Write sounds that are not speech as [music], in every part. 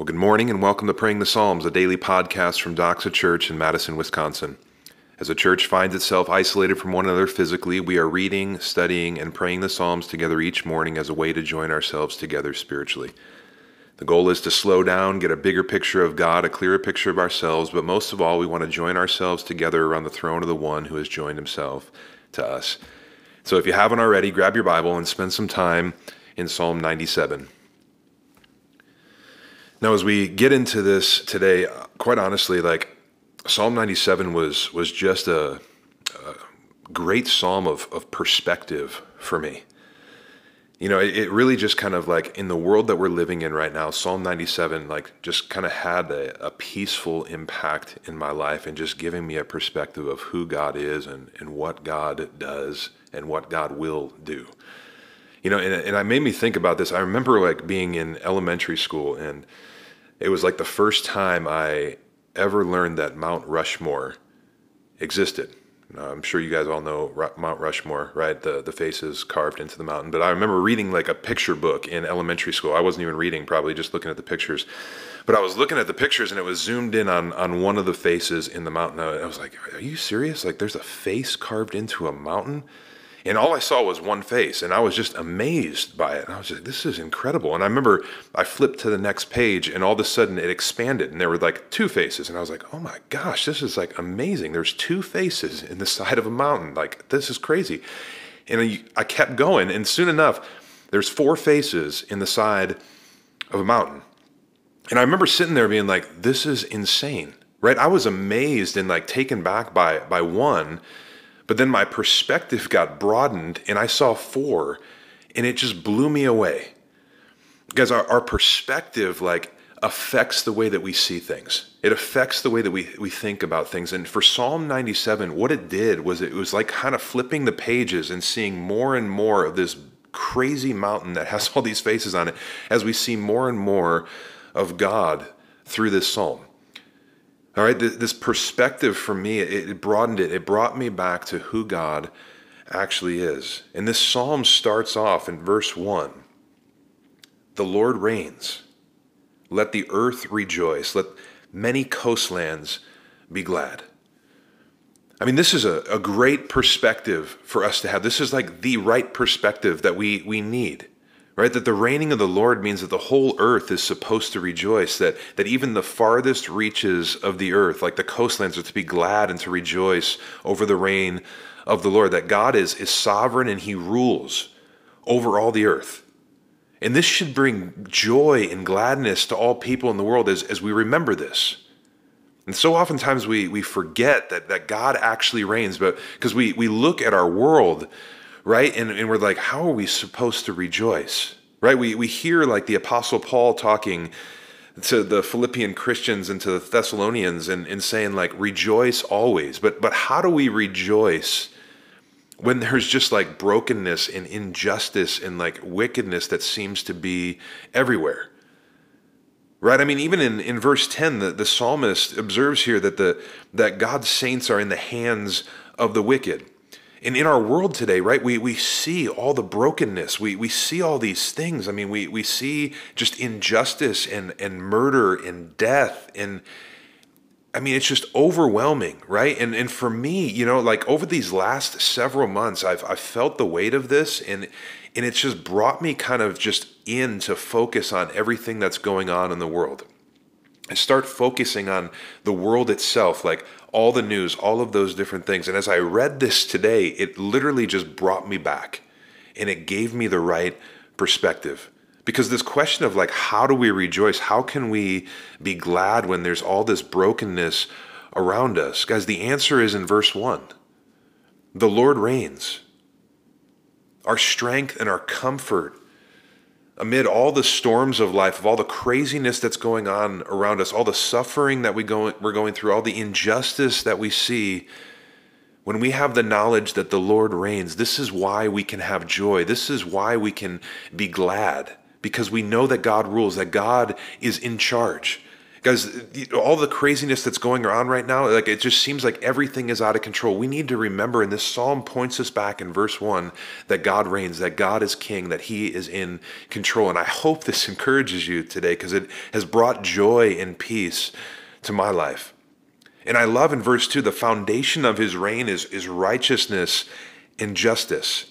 Well, good morning and welcome to Praying the Psalms, a daily podcast from Doxa Church in Madison, Wisconsin. As a church finds itself isolated from one another physically, we are reading, studying, and praying the Psalms together each morning as a way to join ourselves together spiritually. The goal is to slow down, get a bigger picture of God, a clearer picture of ourselves, but most of all, we want to join ourselves together around the throne of the one who has joined himself to us. So if you haven't already, grab your Bible and spend some time in Psalm 97. Now, as we get into this today, quite honestly, like Psalm 97 was was just a, a great psalm of, of perspective for me. You know, it, it, really just kind of like in the world that we're living in right now, Psalm 97 like just kind of had a, a peaceful impact in my life and just giving me a perspective of who God is and, and what God does and what God will do. You know, and, and it made me think about this. I remember like being in elementary school and it was like the first time I ever learned that Mount Rushmore existed. I'm sure you guys all know Mount Rushmore, right? The the faces carved into the mountain. But I remember reading like a picture book in elementary school. I wasn't even reading, probably just looking at the pictures. But I was looking at the pictures and it was zoomed in on on one of the faces in the mountain. I was like, "Are you serious? Like, there's a face carved into a mountain?" And all I saw was one face, and I was just amazed by it. And I was like, this is incredible. And I remember I flipped to the next page, and all of a sudden it expanded, and there were like two faces. And I was like, oh my gosh, this is like amazing. There's two faces in the side of a mountain. Like, this is crazy. And I kept going, and soon enough, there's four faces in the side of a mountain. And I remember sitting there being like, this is insane, right? I was amazed and like taken back by, by one but then my perspective got broadened and I saw four and it just blew me away. Because our, our perspective, like, affects the way that we see things. It affects the way that we, we think about things. And for Psalm 97, what it did was it was like kind of flipping the pages and seeing more and more of this crazy mountain that has [laughs] all these faces on it as we see more and more of God through this psalm. All right, this perspective for me, it broadened it. It brought me back to who God actually is. And this psalm starts off in verse 1 The Lord reigns. Let the earth rejoice. Let many coastlands be glad. I mean, this is a, a great perspective for us to have. This is like the right perspective that we, we need right? That the reigning of the lord means that the whole earth is supposed to rejoice that that even the farthest reaches of the earth like the coastlands are to be glad and to rejoice over the reign of the lord that god is is sovereign and he rules over all the earth. And this should bring joy and gladness to all people in the world as, as we remember this. And so oftentimes we, we forget that, that God actually reigns, but because we, we look at our world right? And, and we're like, how are we supposed to rejoice? Right? We, we hear like the Apostle Paul talking to the Philippian Christians and to the Thessalonians and, and saying like rejoice always. But but how do we rejoice when there's just like brokenness and injustice and like wickedness that seems to be everywhere? Right? I mean, even in, in verse 10, the, the psalmist observes here that the that God's saints are in the hands of the wicked. And in our world today, right, we, we see all the brokenness. We, we see all these things. I mean, we, we see just injustice and, and murder and death. And I mean, it's just overwhelming, right? And, and for me, you know, like over these last several months, I've, I've felt the weight of this and, and it's just brought me kind of just in to focus on everything that's going on in the world. Start focusing on the world itself, like all the news, all of those different things. And as I read this today, it literally just brought me back and it gave me the right perspective. Because this question of like, how do we rejoice? How can we be glad when there's all this brokenness around us? Guys, the answer is in verse 1 The Lord reigns. Our strength and our comfort amid all the storms of life, of all the craziness that's going on around us, all the suffering that we go, we're going through, all the injustice that we see, when we have the knowledge that the Lord reigns, this is why we can have joy. This is why we can be glad, because we know that God rules, that God is in charge. Guys, all the craziness that's going on right now, like it just seems like everything is out of control. We need to remember, and this psalm points us back in verse one that God reigns, that God is king, that he is in control. And I hope this [laughs] encourages you today because it has brought joy and peace to my life. And I love in verse 2 the foundation of his reign is, is righteousness and justice.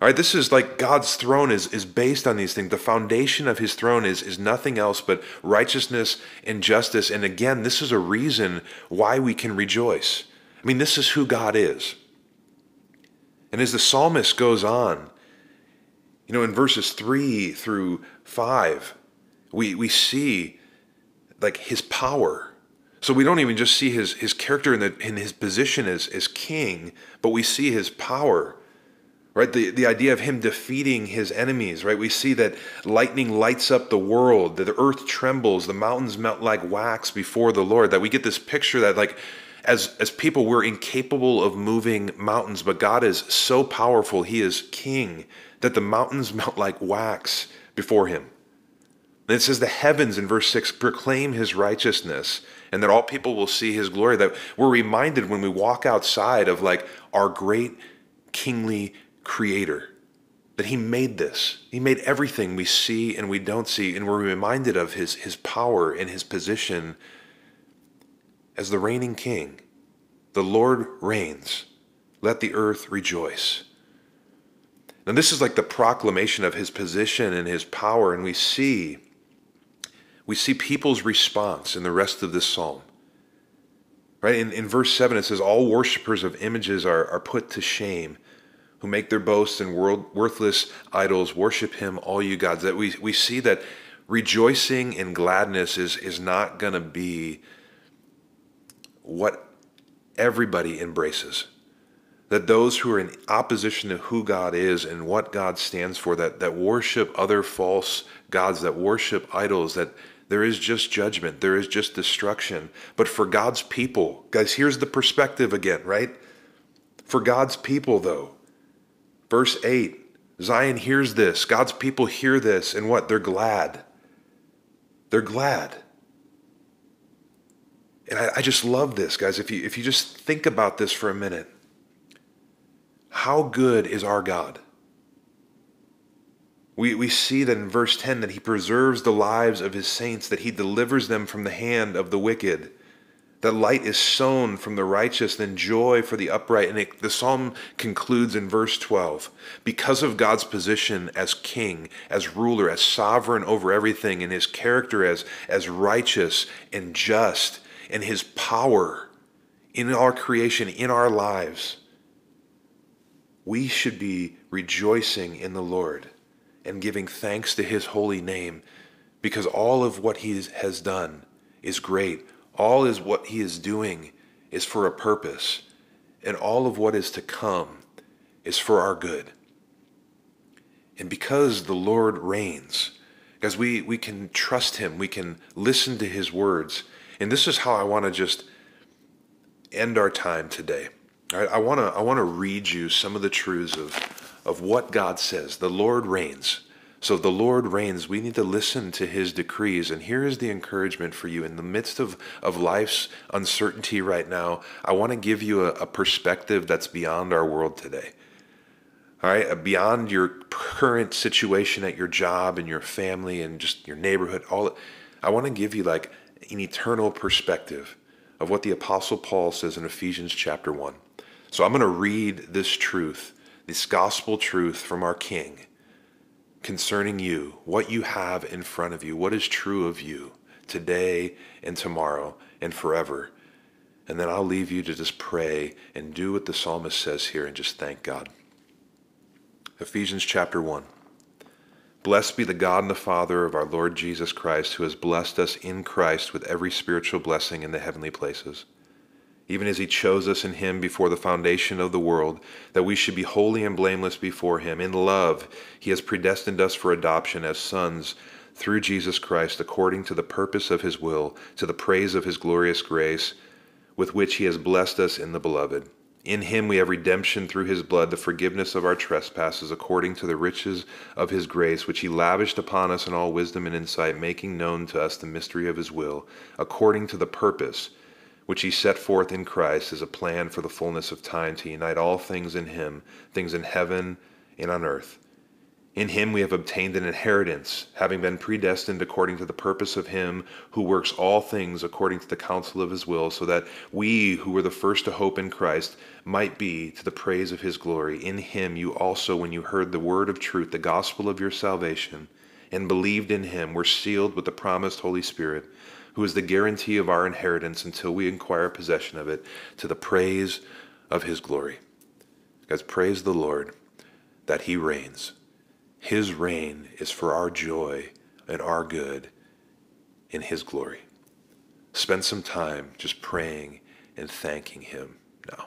All right, this is like God's throne is, is based on these things. The foundation of his throne is, is nothing else but righteousness and justice. And again, this is a reason why we can rejoice. I mean, this is who God is. And as the psalmist goes on, you know, in verses 3 through 5, we, we see like his power. So we don't even just see his, his character in, in his position as, as king, but we see his power right? The, the idea of him defeating his enemies right? We see that lightning lights up the world that the earth trembles the mountains melt like wax before the lord that we get this picture that like as as people we're incapable of moving mountains but god is so powerful he is king that the mountains [laughs] melt like wax before him. And it says the heavens in verse 6 proclaim his righteousness and that all people will see his glory that we're reminded when we walk outside of like our great kingly creator, that he made this. He made everything we see and we don't see, and we're reminded of his, his power and his position as the reigning king. The Lord reigns. Let the earth rejoice. Now, this is like the proclamation of his position and his power, and we see we see people's response in the rest of this psalm. Right? In, in verse 7, it says, All worshippers of images are, are put to shame who make their boasts in world, worthless idols, worship him, all you gods. That we, we see that rejoicing and gladness is, is not going to be what everybody embraces. That those who are in opposition to who God is and what God stands for, that, that worship other false gods, that worship idols, that there is just judgment, there is just destruction. But for God's people, guys, here's the perspective again, right? For God's people, though, Verse 8 Zion hears this. God's people hear this, and what? They're glad. They're glad. And I, I, just love this, guys. If you, if you just think about this for a minute, how good is our God? We, we see that in verse 10 that he preserves the lives of his saints, that he delivers them from the hand of the wicked that light is sown from the righteous and joy for the upright. And it, the psalm concludes in verse 12 because of God's position as king, as ruler, as sovereign over everything, and his character as, as righteous and just, and his power in our creation, in our lives, we should be rejoicing in the Lord and giving thanks to his holy name because all of what he has done is great all is what he is doing is for a purpose, and all of what is to come is for our good. And because the Lord reigns, guys, we, we can trust him, we can listen to his words. And this is how I want to just end our time today. Right, I want to I want to read you some of the truths of, of what God says. The Lord reigns. So the Lord reigns. We need to listen to his decrees. And here is the encouragement for you. In the midst of, of life's uncertainty right now, I want to give you a, a perspective that's beyond our world today. All right, beyond your current situation at your job and your family and just your neighborhood, all I want to give you like an eternal perspective of what the apostle Paul says in Ephesians chapter 1. So I'm going to read this truth, this gospel truth from our king concerning you, what you have in front of you, what is true of you today and tomorrow and forever. And then I'll leave you to just pray and do what the psalmist says here and just thank God. Ephesians chapter 1. Blessed be the God and the Father of our Lord Jesus Christ, who has blessed us in Christ with every spiritual blessing in the heavenly places even as he chose us in him before the foundation of the world, that we should be holy and blameless before him. In love, he has predestined us for adoption as sons through Jesus Christ, according to the purpose of his will, to the praise of his glorious grace, with which he has blessed us in the beloved In him we have redemption through his blood, the forgiveness of our trespasses, according to the riches of his grace, which he lavished upon us in all wisdom and insight, making known to us the mystery of his will, according to the purpose which he set forth in Christ as a plan for the fullness of time to unite all things in him, things in heaven and on earth. In him we have obtained an inheritance, having been predestined according to the purpose of him who works all things according to the counsel of his will, so that we who were the first to hope in Christ might be to the praise of his glory. In him you also, when you heard the word of truth, the gospel of your salvation, and believed in him, were sealed with the promised Holy Spirit, who is the guarantee of our inheritance until we acquire possession of it, to the praise of his glory. Guys, praise the Lord that he reigns. His reign is for our joy and our good in His glory. Spend some time just praying and thanking Him now.